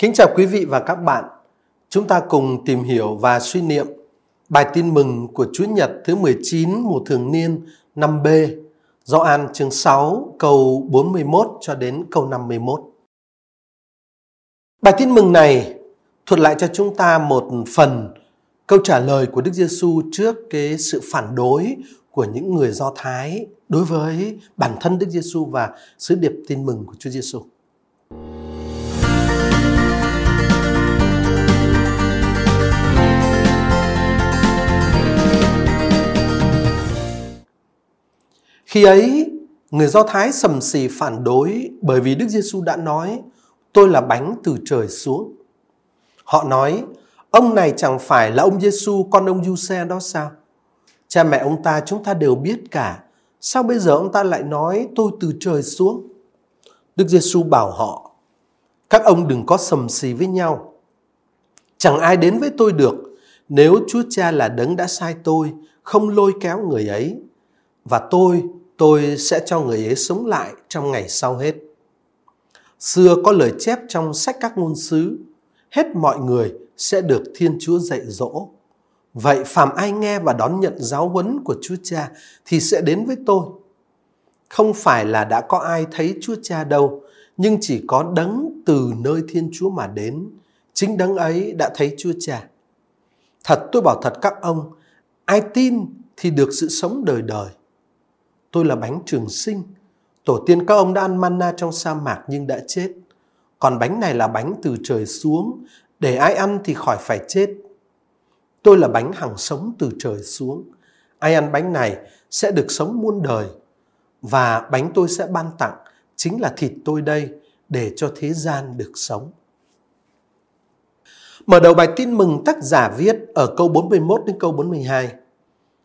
Kính chào quý vị và các bạn. Chúng ta cùng tìm hiểu và suy niệm bài tin mừng của Chúa Nhật thứ 19 mùa thường niên năm B, Gioan chương 6 câu 41 cho đến câu 51. Bài tin mừng này thuật lại cho chúng ta một phần câu trả lời của Đức Giêsu trước cái sự phản đối của những người Do Thái đối với bản thân Đức Giêsu và sứ điệp tin mừng của Chúa Giêsu. Khi ấy, người Do Thái sầm sì phản đối bởi vì Đức Giêsu đã nói, tôi là bánh từ trời xuống. Họ nói, ông này chẳng phải là ông Giêsu con ông Giuse đó sao? Cha mẹ ông ta chúng ta đều biết cả. Sao bây giờ ông ta lại nói tôi từ trời xuống? Đức Giêsu bảo họ, các ông đừng có sầm xì với nhau. Chẳng ai đến với tôi được nếu Chúa Cha là đấng đã sai tôi, không lôi kéo người ấy. Và tôi tôi sẽ cho người ấy sống lại trong ngày sau hết. Xưa có lời chép trong sách các ngôn sứ, hết mọi người sẽ được Thiên Chúa dạy dỗ. Vậy phàm ai nghe và đón nhận giáo huấn của Chúa Cha thì sẽ đến với tôi. Không phải là đã có ai thấy Chúa Cha đâu, nhưng chỉ có đấng từ nơi Thiên Chúa mà đến. Chính đấng ấy đã thấy Chúa Cha. Thật tôi bảo thật các ông, ai tin thì được sự sống đời đời tôi là bánh trường sinh. Tổ tiên các ông đã ăn manna trong sa mạc nhưng đã chết. Còn bánh này là bánh từ trời xuống, để ai ăn thì khỏi phải chết. Tôi là bánh hằng sống từ trời xuống. Ai ăn bánh này sẽ được sống muôn đời. Và bánh tôi sẽ ban tặng chính là thịt tôi đây để cho thế gian được sống. Mở đầu bài tin mừng tác giả viết ở câu 41 đến câu 42.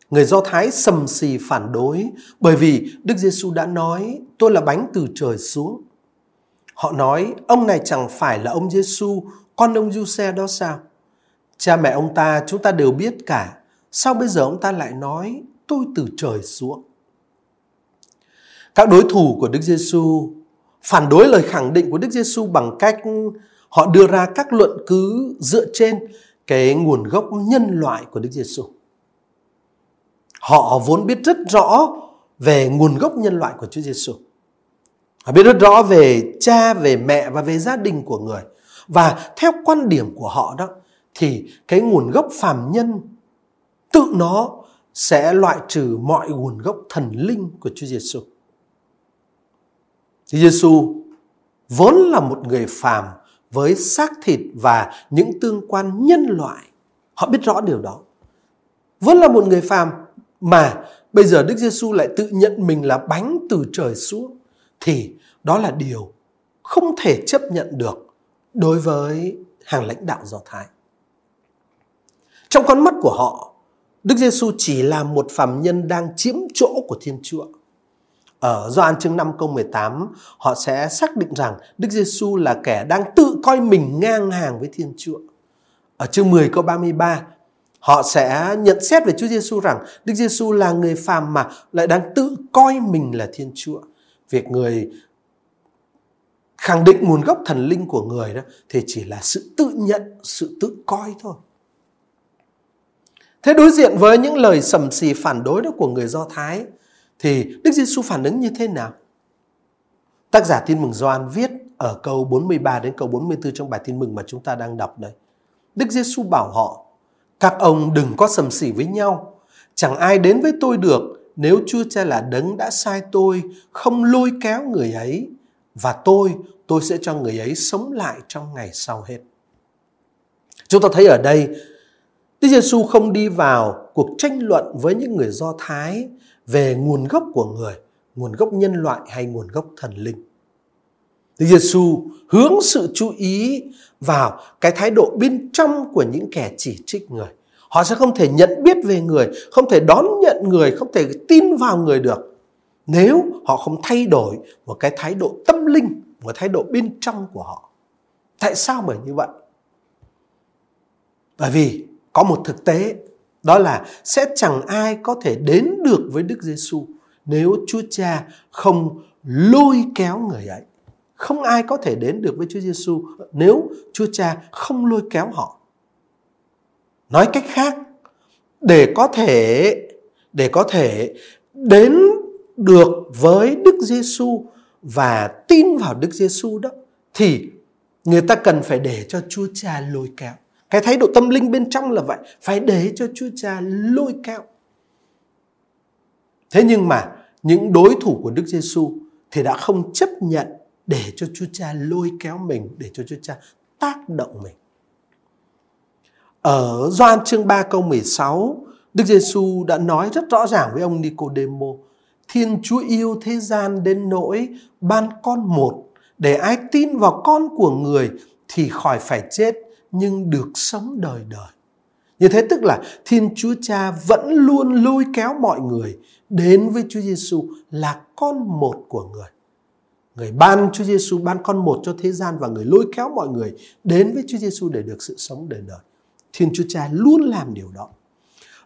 Người Do Thái sầm sì phản đối bởi vì Đức Giêsu đã nói tôi là bánh từ trời xuống. Họ nói ông này chẳng phải là ông Giêsu, con ông Giuse đó sao? Cha mẹ ông ta chúng ta đều biết cả. Sao bây giờ ông ta lại nói tôi từ trời xuống? Các đối thủ của Đức Giêsu phản đối lời khẳng định của Đức Giêsu bằng cách họ đưa ra các luận cứ dựa trên cái nguồn gốc nhân loại của Đức Giêsu. Họ vốn biết rất rõ về nguồn gốc nhân loại của Chúa Giêsu. Họ biết rất rõ về cha, về mẹ và về gia đình của người. Và theo quan điểm của họ đó thì cái nguồn gốc phàm nhân tự nó sẽ loại trừ mọi nguồn gốc thần linh của Chúa Giêsu. Chúa Giêsu vốn là một người phàm với xác thịt và những tương quan nhân loại. Họ biết rõ điều đó. Vốn là một người phàm mà bây giờ Đức Giêsu lại tự nhận mình là bánh từ trời xuống thì đó là điều không thể chấp nhận được đối với hàng lãnh đạo Do Thái. Trong con mắt của họ, Đức Giêsu chỉ là một phàm nhân đang chiếm chỗ của Thiên Chúa. Ở Gioan chương 5 câu 18, họ sẽ xác định rằng Đức Giêsu là kẻ đang tự coi mình ngang hàng với Thiên Chúa. Ở chương 10 câu 33, họ sẽ nhận xét về Chúa Giêsu rằng Đức Giêsu là người phàm mà lại đang tự coi mình là Thiên Chúa. Việc người khẳng định nguồn gốc thần linh của người đó thì chỉ là sự tự nhận, sự tự coi thôi. Thế đối diện với những lời sầm xì phản đối đó của người Do Thái thì Đức Giêsu phản ứng như thế nào? Tác giả Tin mừng Gioan viết ở câu 43 đến câu 44 trong bài Tin mừng mà chúng ta đang đọc đây. Đức Giêsu bảo họ các ông đừng có sầm sỉ với nhau. Chẳng ai đến với tôi được nếu Chúa Cha là đấng đã sai tôi, không lôi kéo người ấy. Và tôi, tôi sẽ cho người ấy sống lại trong ngày sau hết. Chúng ta thấy ở đây, Đức Giêsu không đi vào cuộc tranh luận với những người Do Thái về nguồn gốc của người, nguồn gốc nhân loại hay nguồn gốc thần linh. Đức Giêsu hướng sự chú ý vào cái thái độ bên trong của những kẻ chỉ trích người. Họ sẽ không thể nhận biết về người, không thể đón nhận người, không thể tin vào người được. Nếu họ không thay đổi một cái thái độ tâm linh, một thái độ bên trong của họ. Tại sao bởi như vậy? Bởi vì có một thực tế đó là sẽ chẳng ai có thể đến được với Đức Giêsu nếu Chúa Cha không lôi kéo người ấy không ai có thể đến được với Chúa Giêsu nếu Chúa Cha không lôi kéo họ. Nói cách khác, để có thể để có thể đến được với Đức Giêsu và tin vào Đức Giêsu đó thì người ta cần phải để cho Chúa Cha lôi kéo. Cái thái độ tâm linh bên trong là vậy, phải để cho Chúa Cha lôi kéo. Thế nhưng mà những đối thủ của Đức Giêsu thì đã không chấp nhận để cho Chúa Cha lôi kéo mình, để cho Chúa Cha tác động mình. Ở Gioan chương 3 câu 16, Đức Giêsu đã nói rất rõ ràng với ông Nicodemo, Thiên Chúa yêu thế gian đến nỗi ban con một để ai tin vào con của người thì khỏi phải chết nhưng được sống đời đời. Như thế tức là Thiên Chúa Cha vẫn luôn lôi kéo mọi người đến với Chúa Giêsu là con một của người. Người ban Chúa Giêsu ban con một cho thế gian và người lôi kéo mọi người đến với Chúa Giêsu để được sự sống đời đời. Thiên Chúa Cha luôn làm điều đó.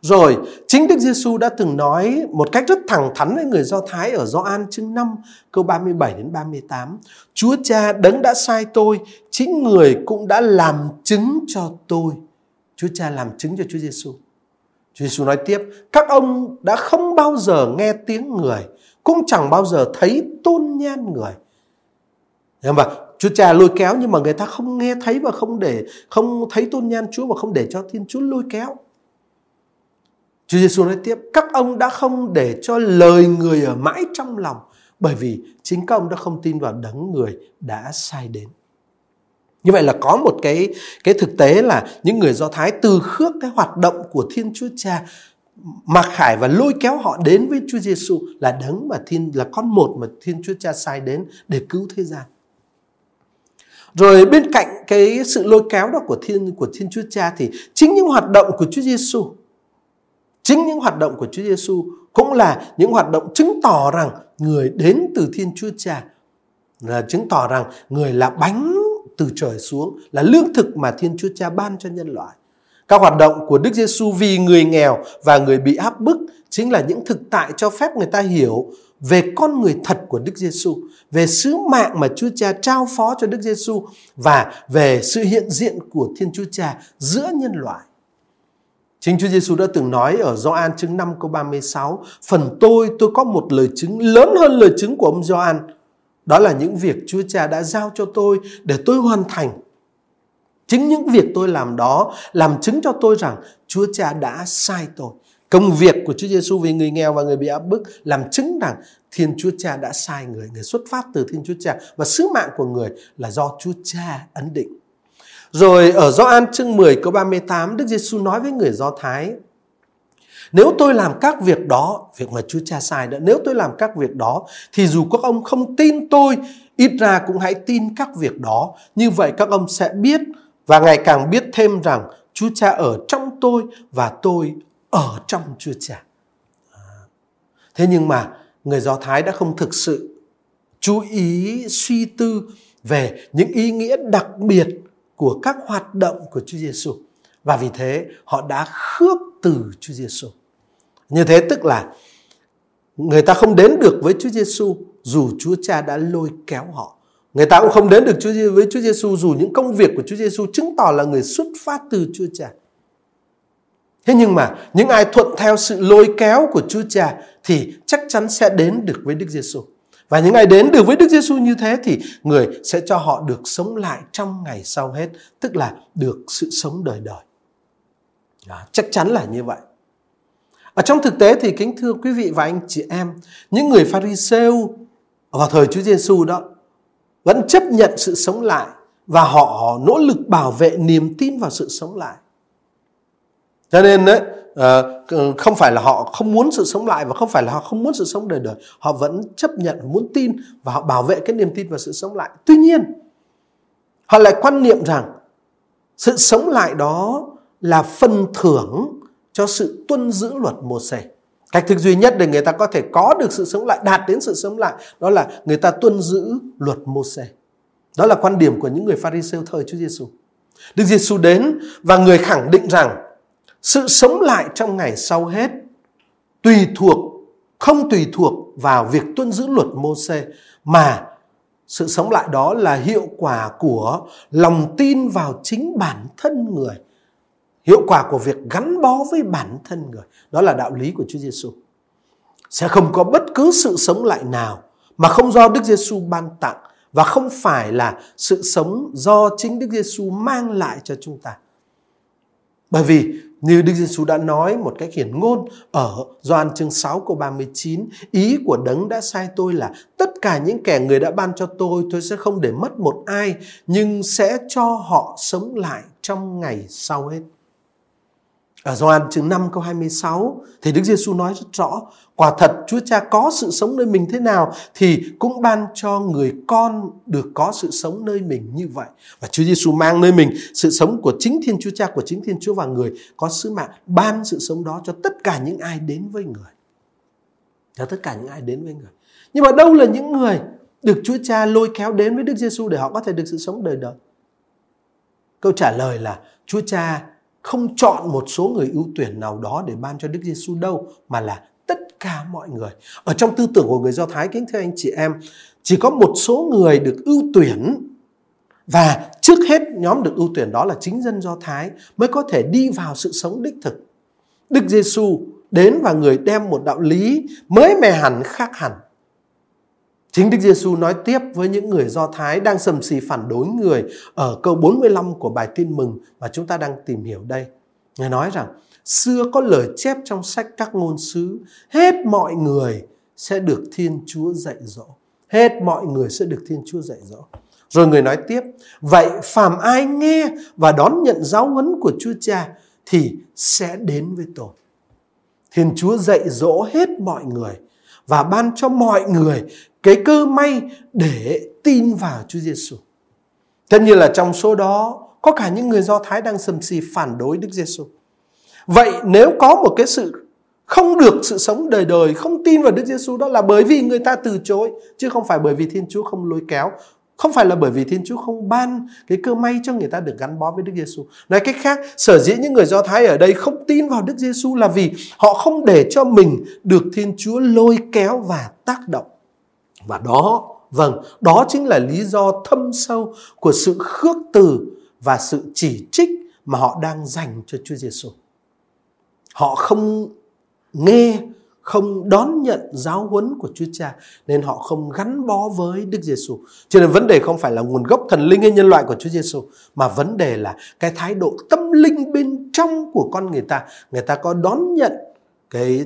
Rồi, chính Đức Giêsu đã từng nói một cách rất thẳng thắn với người Do Thái ở Gioan chương 5 câu 37 đến 38. Chúa Cha đấng đã sai tôi, chính người cũng đã làm chứng cho tôi. Chúa Cha làm chứng cho Chúa Giêsu. Chúa Giêsu nói tiếp, các ông đã không bao giờ nghe tiếng người, cũng chẳng bao giờ thấy tôn nhan người. Nhưng mà Chúa Cha lôi kéo nhưng mà người ta không nghe thấy và không để không thấy tôn nhan Chúa và không để cho Thiên Chúa lôi kéo. Chúa Giêsu nói tiếp, các ông đã không để cho lời người ở mãi trong lòng bởi vì chính các ông đã không tin vào đấng người đã sai đến. Như vậy là có một cái cái thực tế là những người Do Thái từ khước cái hoạt động của Thiên Chúa Cha mặc khải và lôi kéo họ đến với Chúa Giêsu là đấng mà thiên là con một mà Thiên Chúa Cha sai đến để cứu thế gian. Rồi bên cạnh cái sự lôi kéo đó của Thiên của Thiên Chúa Cha thì chính những hoạt động của Chúa Giêsu Chính những hoạt động của Chúa Giêsu cũng là những hoạt động chứng tỏ rằng người đến từ Thiên Chúa Cha là chứng tỏ rằng người là bánh từ trời xuống, là lương thực mà Thiên Chúa Cha ban cho nhân loại. Các hoạt động của Đức Giêsu vì người nghèo và người bị áp bức chính là những thực tại cho phép người ta hiểu về con người thật của Đức Giêsu, về sứ mạng mà Chúa Cha trao phó cho Đức Giêsu và về sự hiện diện của Thiên Chúa Cha giữa nhân loại. Chính Chúa Giêsu đã từng nói ở Gioan chương 5 câu 36, phần tôi tôi có một lời chứng lớn hơn lời chứng của ông Gioan. Đó là những việc Chúa Cha đã giao cho tôi để tôi hoàn thành. Chính những việc tôi làm đó làm chứng cho tôi rằng Chúa Cha đã sai tôi. Công việc của Chúa Giêsu vì người nghèo và người bị áp bức làm chứng rằng Thiên Chúa Cha đã sai người, người xuất phát từ Thiên Chúa Cha và sứ mạng của người là do Chúa Cha ấn định. Rồi ở Gioan chương 10 câu 38 Đức Giêsu nói với người Do Thái nếu tôi làm các việc đó, việc mà Chúa Cha sai đó, nếu tôi làm các việc đó thì dù các ông không tin tôi, ít ra cũng hãy tin các việc đó. Như vậy các ông sẽ biết và ngày càng biết thêm rằng Chúa Cha ở trong tôi và tôi ở trong Chúa Cha. À. Thế nhưng mà người Do Thái đã không thực sự chú ý, suy tư về những ý nghĩa đặc biệt của các hoạt động của Chúa Giêsu và vì thế, họ đã khước từ Chúa Giêsu. Như thế tức là người ta không đến được với Chúa Giêsu dù Chúa Cha đã lôi kéo họ. Người ta cũng không đến được Chúa với Chúa Giêsu dù những công việc của Chúa Giêsu chứng tỏ là người xuất phát từ Chúa Cha. Thế nhưng mà những ai thuận theo sự lôi kéo của Chúa Cha thì chắc chắn sẽ đến được với Đức Giêsu. Và những ai đến được với Đức Giêsu như thế thì người sẽ cho họ được sống lại trong ngày sau hết, tức là được sự sống đời đời. Đó, chắc chắn là như vậy. Ở trong thực tế thì kính thưa quý vị và anh chị em, những người Pharisêu vào thời Chúa Giêsu đó vẫn chấp nhận sự sống lại và họ nỗ lực bảo vệ niềm tin vào sự sống lại. Cho nên đấy, ờ, không phải là họ không muốn sự sống lại và không phải là họ không muốn sự sống đời đời. Họ vẫn chấp nhận muốn tin và họ bảo vệ cái niềm tin vào sự sống lại. Tuy nhiên họ lại quan niệm rằng sự sống lại đó là phần thưởng cho sự tuân giữ luật mô xê cách thức duy nhất để người ta có thể có được sự sống lại, đạt đến sự sống lại, đó là người ta tuân giữ luật mô đó là quan điểm của những người pharisêu thời Chúa Giêsu Đức Giêsu đến và người khẳng định rằng sự sống lại trong ngày sau hết tùy thuộc, không tùy thuộc vào việc tuân giữ luật mô mà Sự sống lại đó là hiệu quả của lòng tin vào chính bản thân người. Hiệu quả của việc gắn bó với bản thân người. Đó là đạo lý của Chúa Giêsu. Sẽ không có bất cứ sự sống lại nào mà không do Đức Giêsu ban tặng và không phải là sự sống do chính Đức Giêsu mang lại cho chúng ta. Bởi vì như Đức Giêsu đã nói một cách hiển ngôn ở Gioan chương 6 câu 39, ý của đấng đã sai tôi là tất cả những kẻ người đã ban cho tôi, tôi sẽ không để mất một ai, nhưng sẽ cho họ sống lại trong ngày sau hết. Ở Gioan chương 5 câu 26 thì Đức Giêsu nói rất rõ, quả thật Chúa Cha có sự sống nơi mình thế nào thì cũng ban cho người con được có sự sống nơi mình như vậy. Và Chúa Giêsu mang nơi mình sự sống của chính Thiên Chúa Cha của chính Thiên Chúa và người có sứ mạng ban sự sống đó cho tất cả những ai đến với người. Cho tất cả những ai đến với người. Nhưng mà đâu là những người được Chúa Cha lôi kéo đến với Đức Giêsu để họ có thể được sự sống đời đời? Câu trả lời là Chúa Cha không chọn một số người ưu tuyển nào đó để ban cho Đức Giêsu đâu mà là tất cả mọi người. Ở trong tư tưởng của người Do Thái kính thưa anh chị em, chỉ có một số người được ưu tuyển và trước hết nhóm được ưu tuyển đó là chính dân Do Thái mới có thể đi vào sự sống đích thực. Đức Giêsu đến và người đem một đạo lý mới mẻ hẳn khác hẳn Chính Đức Giêsu nói tiếp với những người Do Thái đang sầm xì phản đối người ở câu 45 của bài tin mừng mà chúng ta đang tìm hiểu đây. Ngài nói rằng, xưa có lời chép trong sách các ngôn sứ, hết mọi người sẽ được Thiên Chúa dạy dỗ. Hết mọi người sẽ được Thiên Chúa dạy dỗ. Rồi người nói tiếp, vậy phàm ai nghe và đón nhận giáo huấn của Chúa Cha thì sẽ đến với tôi. Thiên Chúa dạy dỗ hết mọi người và ban cho mọi người cái cơ may để tin vào Chúa Giêsu. Tất nhiên là trong số đó có cả những người Do Thái đang sầm xì phản đối Đức Giêsu. Vậy nếu có một cái sự không được sự sống đời đời, không tin vào Đức Giêsu đó là bởi vì người ta từ chối chứ không phải bởi vì Thiên Chúa không lôi kéo, không phải là bởi vì Thiên Chúa không ban cái cơ may cho người ta được gắn bó với Đức Giêsu. Nói cách khác, sở dĩ những người Do Thái ở đây không tin vào Đức Giêsu là vì họ không để cho mình được Thiên Chúa lôi kéo và tác động. Và đó, vâng, đó chính là lý do thâm sâu của sự khước từ và sự chỉ trích mà họ đang dành cho Chúa Giêsu. Họ không nghe, không đón nhận giáo huấn của Chúa Cha nên họ không gắn bó với Đức Giêsu. Cho nên vấn đề không phải là nguồn gốc thần linh hay nhân loại của Chúa Giêsu mà vấn đề là cái thái độ tâm linh bên trong của con người ta. Người ta có đón nhận cái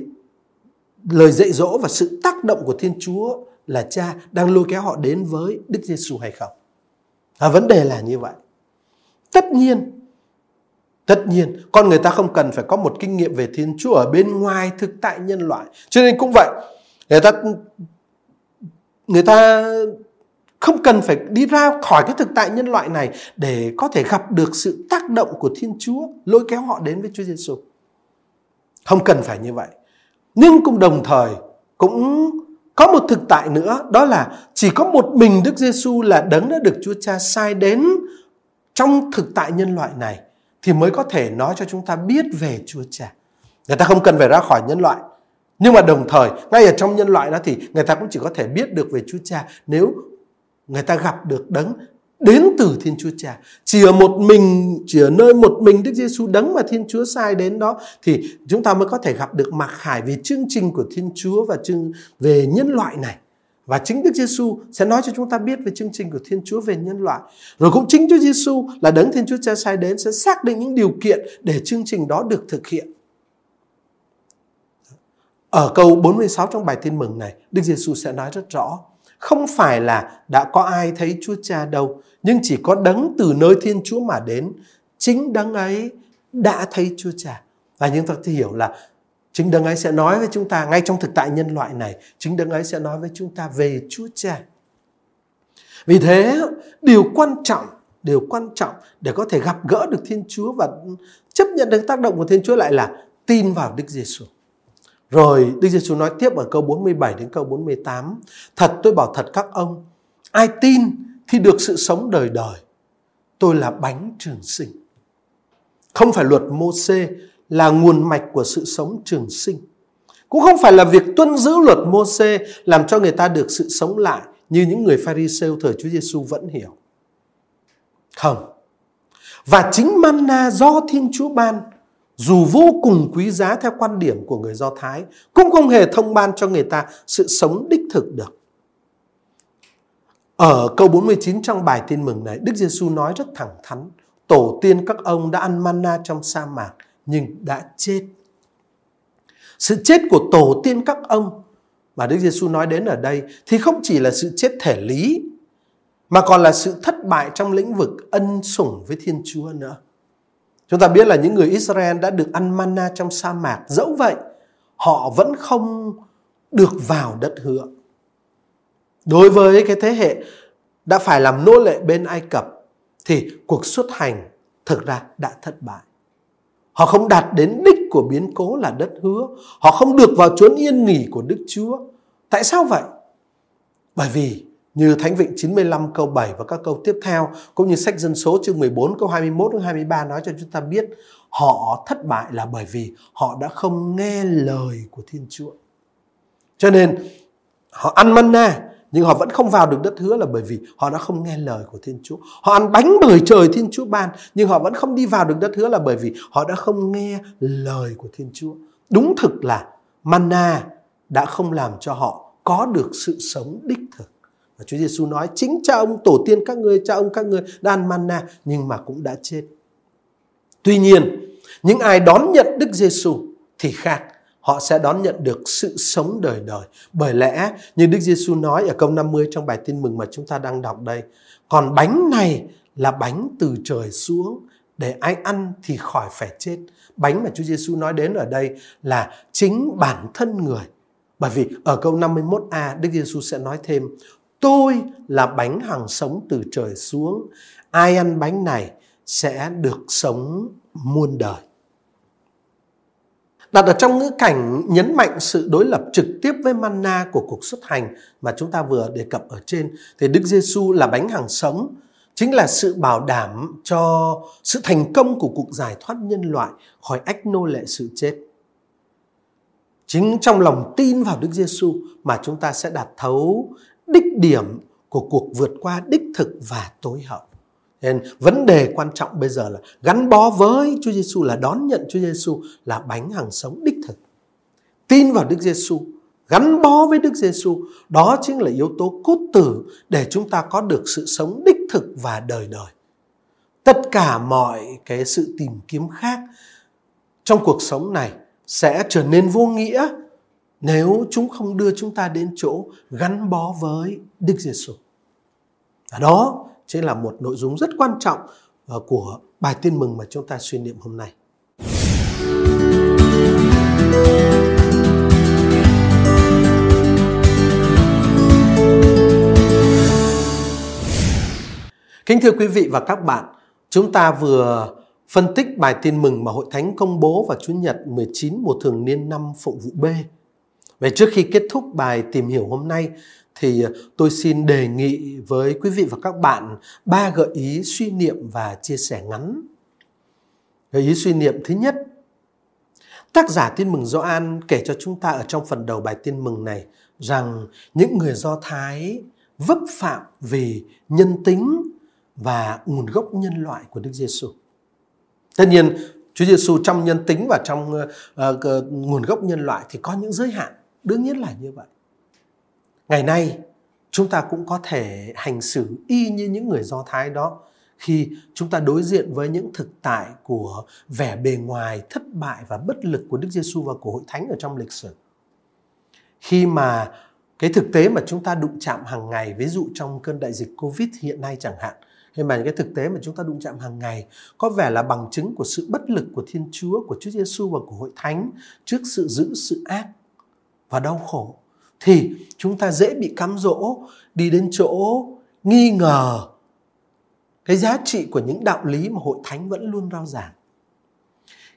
lời dạy dỗ và sự tác động của Thiên Chúa là cha đang lôi kéo họ đến với Đức Giêsu hay không? À, vấn đề là như vậy. Tất nhiên, tất nhiên con người ta không cần phải có một kinh nghiệm về Thiên Chúa ở bên ngoài thực tại nhân loại. Cho nên cũng vậy, người ta người ta không cần phải đi ra khỏi cái thực tại nhân loại này để có thể gặp được sự tác động của Thiên Chúa lôi kéo họ đến với Chúa Giêsu. Không cần phải như vậy. Nhưng cũng đồng thời cũng có một thực tại nữa đó là chỉ có một mình Đức Giêsu là đấng đã được Chúa Cha sai đến trong thực tại nhân loại này thì mới có thể nói cho chúng ta biết về Chúa Cha. Người ta không cần phải ra khỏi nhân loại. Nhưng mà đồng thời, ngay ở trong nhân loại đó thì người ta cũng chỉ có thể biết được về Chúa Cha nếu người ta gặp được đấng đến từ Thiên Chúa Cha. Chỉ ở một mình, chỉ ở nơi một mình Đức Giêsu đấng mà Thiên Chúa sai đến đó thì chúng ta mới có thể gặp được mặc khải về chương trình của Thiên Chúa và chương về nhân loại này. Và chính Đức Giêsu sẽ nói cho chúng ta biết về chương trình của Thiên Chúa về nhân loại. Rồi cũng chính Chúa Giêsu là đấng Thiên Chúa Cha sai đến sẽ xác định những điều kiện để chương trình đó được thực hiện. Ở câu 46 trong bài tin mừng này, Đức Giêsu sẽ nói rất rõ không phải là đã có ai thấy Chúa Cha đâu, nhưng chỉ có đấng từ nơi Thiên Chúa mà đến, chính đấng ấy đã thấy Chúa Cha. Và chúng ta hiểu là chính đấng ấy sẽ nói với chúng ta ngay trong thực tại nhân loại này, chính đấng ấy sẽ nói với chúng ta về Chúa Cha. Vì thế, điều quan trọng, điều quan trọng để có thể gặp gỡ được Thiên Chúa và chấp nhận được tác động của Thiên Chúa lại là tin vào Đức Giêsu. Rồi Đức Giêsu nói tiếp ở câu 47 đến câu 48, thật tôi bảo thật các ông, ai tin thì được sự sống đời đời. Tôi là bánh trường sinh. Không phải luật mô xê là nguồn mạch của sự sống trường sinh. Cũng không phải là việc tuân giữ luật mô xê làm cho người ta được sự sống lại như những người Pharisêu thời Chúa Giêsu vẫn hiểu. Không. Và chính manna do Thiên Chúa ban dù vô cùng quý giá theo quan điểm của người Do Thái cũng không hề thông ban cho người ta sự sống đích thực được. Ở câu 49 trong bài tin mừng này, Đức Giêsu nói rất thẳng thắn, tổ tiên các ông đã ăn manna trong sa mạc nhưng đã chết. Sự chết của tổ tiên các ông mà Đức Giêsu nói đến ở đây thì không chỉ là sự chết thể lý mà còn là sự thất bại trong lĩnh vực ân sủng với Thiên Chúa nữa. Chúng ta biết là những người Israel đã được ăn manna trong sa mạc, dẫu vậy họ vẫn không được vào đất hứa. Đối với cái thế hệ đã phải làm nô lệ bên Ai Cập thì cuộc xuất hành thực ra đã thất bại. Họ không đạt đến đích của biến cố là đất hứa. Họ không được vào chốn yên nghỉ của Đức Chúa. Tại sao vậy? Bởi vì như Thánh Vịnh 95 câu 7 và các câu tiếp theo, cũng như sách dân số chương 14 câu 21 đến 23 nói cho chúng ta biết, họ thất bại là bởi vì họ đã không nghe lời của Thiên Chúa. Cho nên, họ ăn manna nhưng họ vẫn không vào được đất hứa là bởi vì họ đã không nghe lời của Thiên Chúa. Họ ăn bánh bởi trời Thiên Chúa ban nhưng họ vẫn không đi vào được đất hứa là bởi vì họ đã không nghe lời của Thiên Chúa. Đúng thực là manna đã không làm cho họ có được sự sống đích thực. Và Chúa Giêsu nói chính cha ông tổ tiên các ngươi, cha ông các ngươi đã ăn manna nhưng mà cũng đã chết. Tuy nhiên, những ai đón nhận Đức Giêsu thì khác họ sẽ đón nhận được sự sống đời đời. Bởi lẽ như Đức Giêsu nói ở câu 50 trong bài tin mừng mà chúng ta đang đọc đây, còn bánh này là bánh từ trời xuống để ai ăn thì khỏi phải chết. Bánh mà Chúa Giêsu nói đến ở đây là chính bản thân người. Bởi vì ở câu 51a Đức Giêsu sẽ nói thêm Tôi là bánh hằng sống từ trời xuống. Ai ăn bánh này sẽ được sống muôn đời đặt ở trong ngữ cảnh nhấn mạnh sự đối lập trực tiếp với manna của cuộc xuất hành mà chúng ta vừa đề cập ở trên, thì Đức Giêsu là bánh hàng sống, chính là sự bảo đảm cho sự thành công của cuộc giải thoát nhân loại khỏi ách nô lệ sự chết. Chính trong lòng tin vào Đức Giêsu mà chúng ta sẽ đạt thấu đích điểm của cuộc vượt qua đích thực và tối hậu. Nên vấn đề quan trọng bây giờ là gắn bó với Chúa Giêsu là đón nhận Chúa Giêsu là bánh hàng sống đích thực. Tin vào Đức Giêsu, gắn bó với Đức Giêsu, đó chính là yếu tố cốt tử để chúng ta có được sự sống đích thực và đời đời. Tất cả mọi cái sự tìm kiếm khác trong cuộc sống này sẽ trở nên vô nghĩa nếu chúng không đưa chúng ta đến chỗ gắn bó với Đức Giêsu. Đó chính là một nội dung rất quan trọng ờ, của bài tin mừng mà chúng ta suy niệm hôm nay. Kính thưa quý vị và các bạn, chúng ta vừa phân tích bài tin mừng mà Hội Thánh công bố vào Chủ nhật 19 mùa thường niên năm Phụng vụ B. Vậy trước khi kết thúc bài tìm hiểu hôm nay thì ờ, tôi xin đề nghị với quý vị và các bạn ba gợi ý suy niệm và chia sẻ ngắn. Gợi ý suy niệm thứ nhất, tác giả tin mừng Gioan kể cho chúng ta ở trong phần đầu bài tin mừng này rằng những người Do Thái vấp phạm về nhân tính và nguồn gốc nhân loại của Đức Giêsu. Tất nhiên, Chúa Giêsu trong nhân tính và trong uh, uh, nguồn gốc nhân loại thì có những giới hạn, đương nhiên là như vậy. Ngày nay, chúng ta cũng có thể hành xử y như những người Do Thái đó khi chúng ta đối diện với những thực tại của vẻ bề ngoài thất bại và bất lực của Đức Giêsu và của hội thánh ở trong lịch sử. Khi mà cái thực tế mà chúng ta đụng chạm hàng ngày, ví dụ trong cơn đại dịch Covid hiện nay chẳng hạn, hay mà cái thực tế mà chúng ta đụng chạm hàng ngày có vẻ là bằng chứng của sự bất lực của Thiên Chúa, của Chúa Giêsu và của hội thánh trước sự giữ sự ác và đau khổ, thì chúng ta dễ bị cám dỗ, đi đến chỗ nghi ngờ. Cái giá trị của những đạo lý mà hội thánh vẫn luôn rao giảng.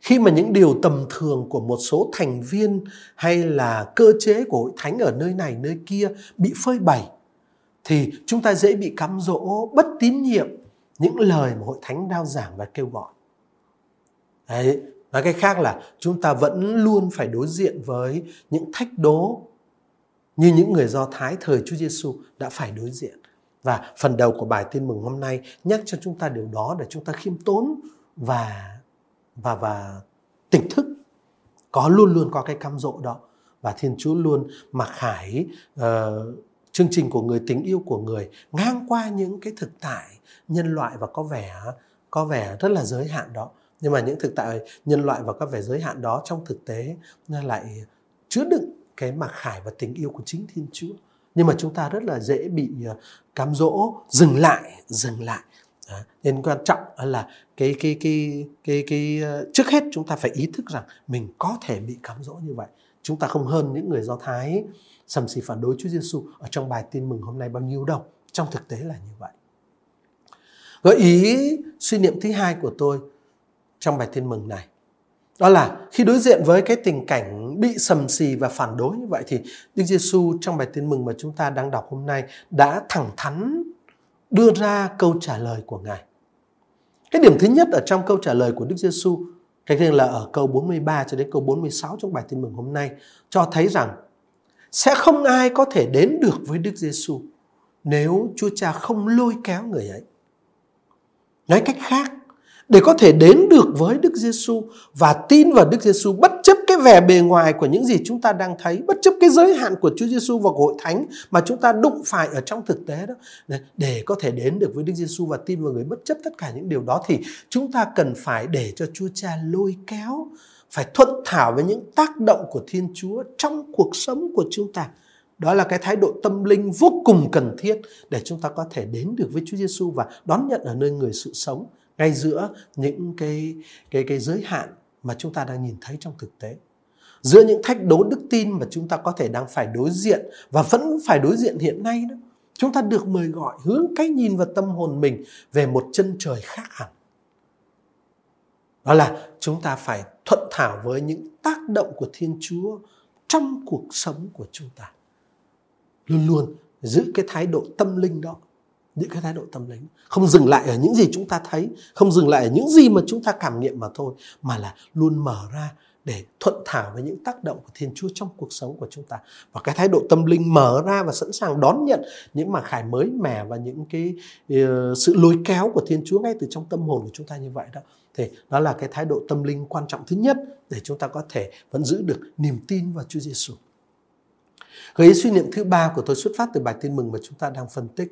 Khi mà những điều tầm thường của một số thành viên hay là cơ chế của hội thánh ở nơi này, nơi kia bị phơi bày, thì chúng ta dễ bị cám dỗ, bất tín nhiệm những lời mà hội thánh rao giảng và kêu gọi. Đấy nói cách khác là chúng ta vẫn luôn phải đối diện với những thách đố như những người Do Thái thời Chúa Giêsu đã phải đối diện. Và phần đầu của bài tin mừng hôm nay nhắc cho chúng ta điều đó để chúng ta khiêm tốn và và và tỉnh thức. Có luôn luôn có cái cam dỗ đó. Và Thiên Chúa luôn mặc khải uh, chương trình của người tình yêu của người ngang qua những cái thực tại nhân loại và có vẻ có vẻ rất là giới hạn đó nhưng mà những thực tại nhân loại và các vẻ giới hạn đó trong thực tế nó lại chứa đựng cái mặc khải và tình yêu của chính Thiên Chúa. Nhưng mà chúng ta rất là dễ bị ờ, cám dỗ, dừng lại dừng lại. Đó. nên quan trọng là cái cái cái cái cái ờ, trước hết chúng ta phải ý thức rằng mình có thể bị cám dỗ như vậy. Chúng ta không hơn những người do thái, sầm xì phản đối Chúa Giêsu ở trong bài tin mừng hôm nay bao nhiêu đâu. Trong thực tế là như vậy. Gợi ý suy niệm thứ hai của tôi trong bài tin mừng này đó là khi đối diện với cái tình cảnh bị sầm xì và phản đối như vậy thì Đức Giêsu trong bài tin mừng mà chúng ta đang đọc hôm nay đã thẳng thắn đưa ra câu trả lời của Ngài. Cái điểm thứ nhất ở trong câu trả lời của Đức Giêsu, cái riêng là ở câu 43 cho đến câu 46 trong bài tin mừng hôm nay cho thấy rằng sẽ không ai có thể đến được với Đức Giêsu nếu Chúa Cha không lôi kéo người ấy. Nói cách khác, để có thể đến được với Đức Giêsu và tin vào Đức Giêsu bất chấp cái vẻ bề ngoài của những gì chúng ta đang thấy, bất chấp cái giới hạn của Chúa Giêsu và của hội thánh mà chúng ta đụng phải ở trong thực tế đó, để có thể đến được với Đức Giêsu và tin vào người bất chấp tất cả những điều đó thì chúng ta cần phải để cho Chúa Cha lôi kéo, phải thuận thảo với những tác động của Thiên Chúa trong cuộc sống của chúng ta. Đó là cái thái độ tâm linh vô cùng cần thiết để chúng ta có thể đến được với Chúa Giêsu và đón nhận ở nơi người sự sống ngay giữa những cái cái cái giới hạn mà chúng ta đang nhìn thấy trong thực tế. Giữa những thách đố đức tin mà chúng ta có thể đang phải đối diện và vẫn phải đối diện hiện nay đó, chúng ta được mời gọi hướng cái nhìn và tâm hồn mình về một chân trời khác hẳn. Đó là chúng ta phải thuận thảo với những tác động của thiên chúa trong cuộc sống của chúng ta. Luôn luôn giữ cái thái độ tâm linh đó những cái thái độ tâm linh. Không dừng lại ở những gì chúng ta thấy không dừng lại ở những gì mà chúng ta cảm nghiệm mà thôi mà là luôn mở ra để thuận thảo với những tác động của Thiên Chúa trong cuộc sống của chúng ta. Và cái thái độ tâm linh mở ra và sẵn sàng đón nhận những mà khải mới mẻ và những cái uh, sự lôi kéo của Thiên Chúa ngay từ trong tâm hồn của chúng ta như vậy đó. Thì đó là cái thái độ tâm linh quan trọng thứ nhất để chúng ta có thể vẫn giữ được niềm tin vào Chúa Giêsu. Gợi ý suy niệm thứ ba của tôi xuất phát từ bài tin mừng mà chúng ta đang phân tích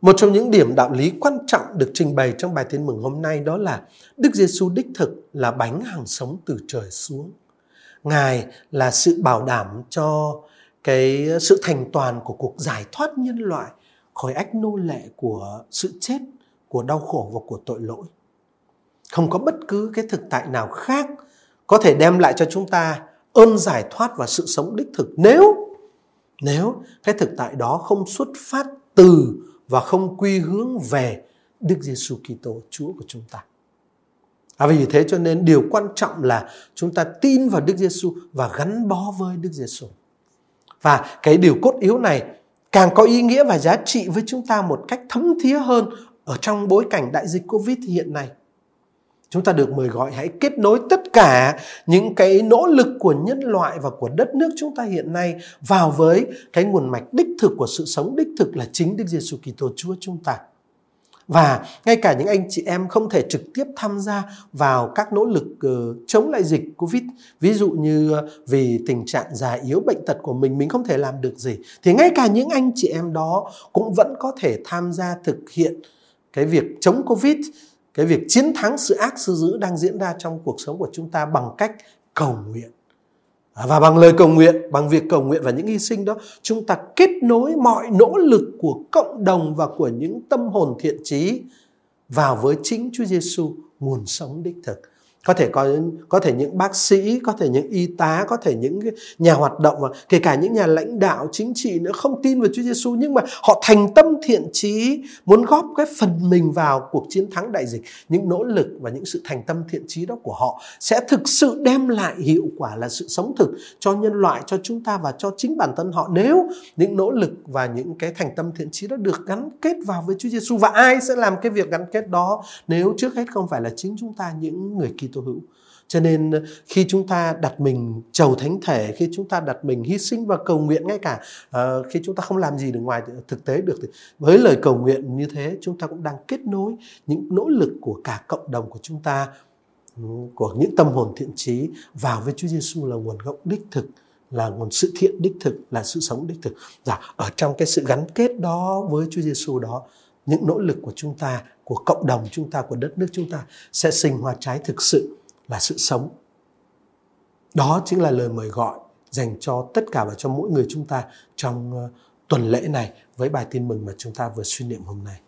một trong những điểm đạo lý quan trọng được trình bày trong bài tin mừng hôm nay đó là Đức Giêsu đích thực là bánh hàng sống từ trời xuống. Ngài là sự bảo đảm cho cái sự thành toàn của cuộc giải thoát nhân loại khỏi ách nô lệ của sự chết, của đau khổ và của tội lỗi. Không có bất cứ cái thực tại nào khác có thể đem lại cho chúng ta ơn giải thoát và sự sống đích thực nếu nếu cái thực tại đó không xuất phát từ và không quy hướng về Đức Giêsu Kitô Chúa của chúng ta. À, vì thế cho nên điều quan trọng là chúng ta tin vào Đức Giêsu và gắn bó với Đức Giêsu. Và cái điều cốt yếu này càng có ý nghĩa và giá trị với chúng ta một cách thấm thía hơn ở trong bối cảnh đại dịch Covid hiện nay. Chúng ta được mời gọi hãy kết nối tất cả những cái nỗ lực của nhân loại và của đất nước chúng ta hiện nay vào với cái nguồn mạch đích thực của sự sống đích thực là chính Đức Giêsu Kitô Chúa chúng ta. Và ngay cả những anh chị em không thể trực tiếp tham gia vào các nỗ lực uh, chống lại dịch Covid, ví dụ như uh, vì tình trạng già yếu bệnh tật của mình mình không thể làm được gì thì ngay cả những anh chị em đó cũng vẫn có thể tham gia thực hiện cái việc chống Covid cái việc chiến thắng sự ác sự dữ đang diễn ra trong cuộc sống của chúng ta bằng cách cầu nguyện. À, và bằng lời cầu nguyện, bằng việc cầu nguyện và những hy sinh đó, chúng ta kết nối mọi nỗ lực của cộng đồng và của những tâm hồn thiện trí vào với chính Chúa Giêsu nguồn sống đích thực có thể có có thể những bác sĩ, có thể những y tá, có thể những nhà hoạt động và kể cả những nhà lãnh đạo chính trị nữa, không tin vào Chúa Giêsu nhưng mà họ thành tâm thiện trí, muốn góp cái phần mình vào cuộc chiến thắng đại dịch. Những nỗ lực và những sự thành tâm thiện trí đó của họ sẽ thực sự đem lại hiệu quả là sự sống thực cho nhân loại, cho chúng ta và cho chính bản thân họ. Nếu những nỗ lực và những cái thành tâm thiện trí đó được gắn kết vào với Chúa Giêsu và ai sẽ làm cái việc gắn kết đó? Nếu trước hết không phải là chính chúng ta, những người kỳ Kitô hữu. Cho nên ờ, khi chúng ta đặt mình chầu thánh thể, khi chúng ta đặt mình hy sinh và cầu nguyện ngay cả uh, khi chúng ta không làm gì được ngoài thực tế được thì với lời cầu nguyện như thế chúng ta cũng đang kết nối những nỗ lực của cả cộng đồng của chúng ta ừ, của những tâm hồn thiện trí vào với Chúa Giêsu là nguồn gốc đích thực là nguồn sự thiện đích thực là sự sống đích thực. Dạ, ở trong cái sự gắn kết đó với Chúa Giêsu đó những nỗ lực của chúng ta, của cộng đồng chúng ta, của đất nước chúng ta sẽ sinh hoa trái thực sự là sự sống. Đó chính là lời mời gọi dành cho tất cả và cho mỗi người chúng ta trong ờ, tuần lễ này với bài tin mừng mà chúng ta vừa suy niệm hôm nay.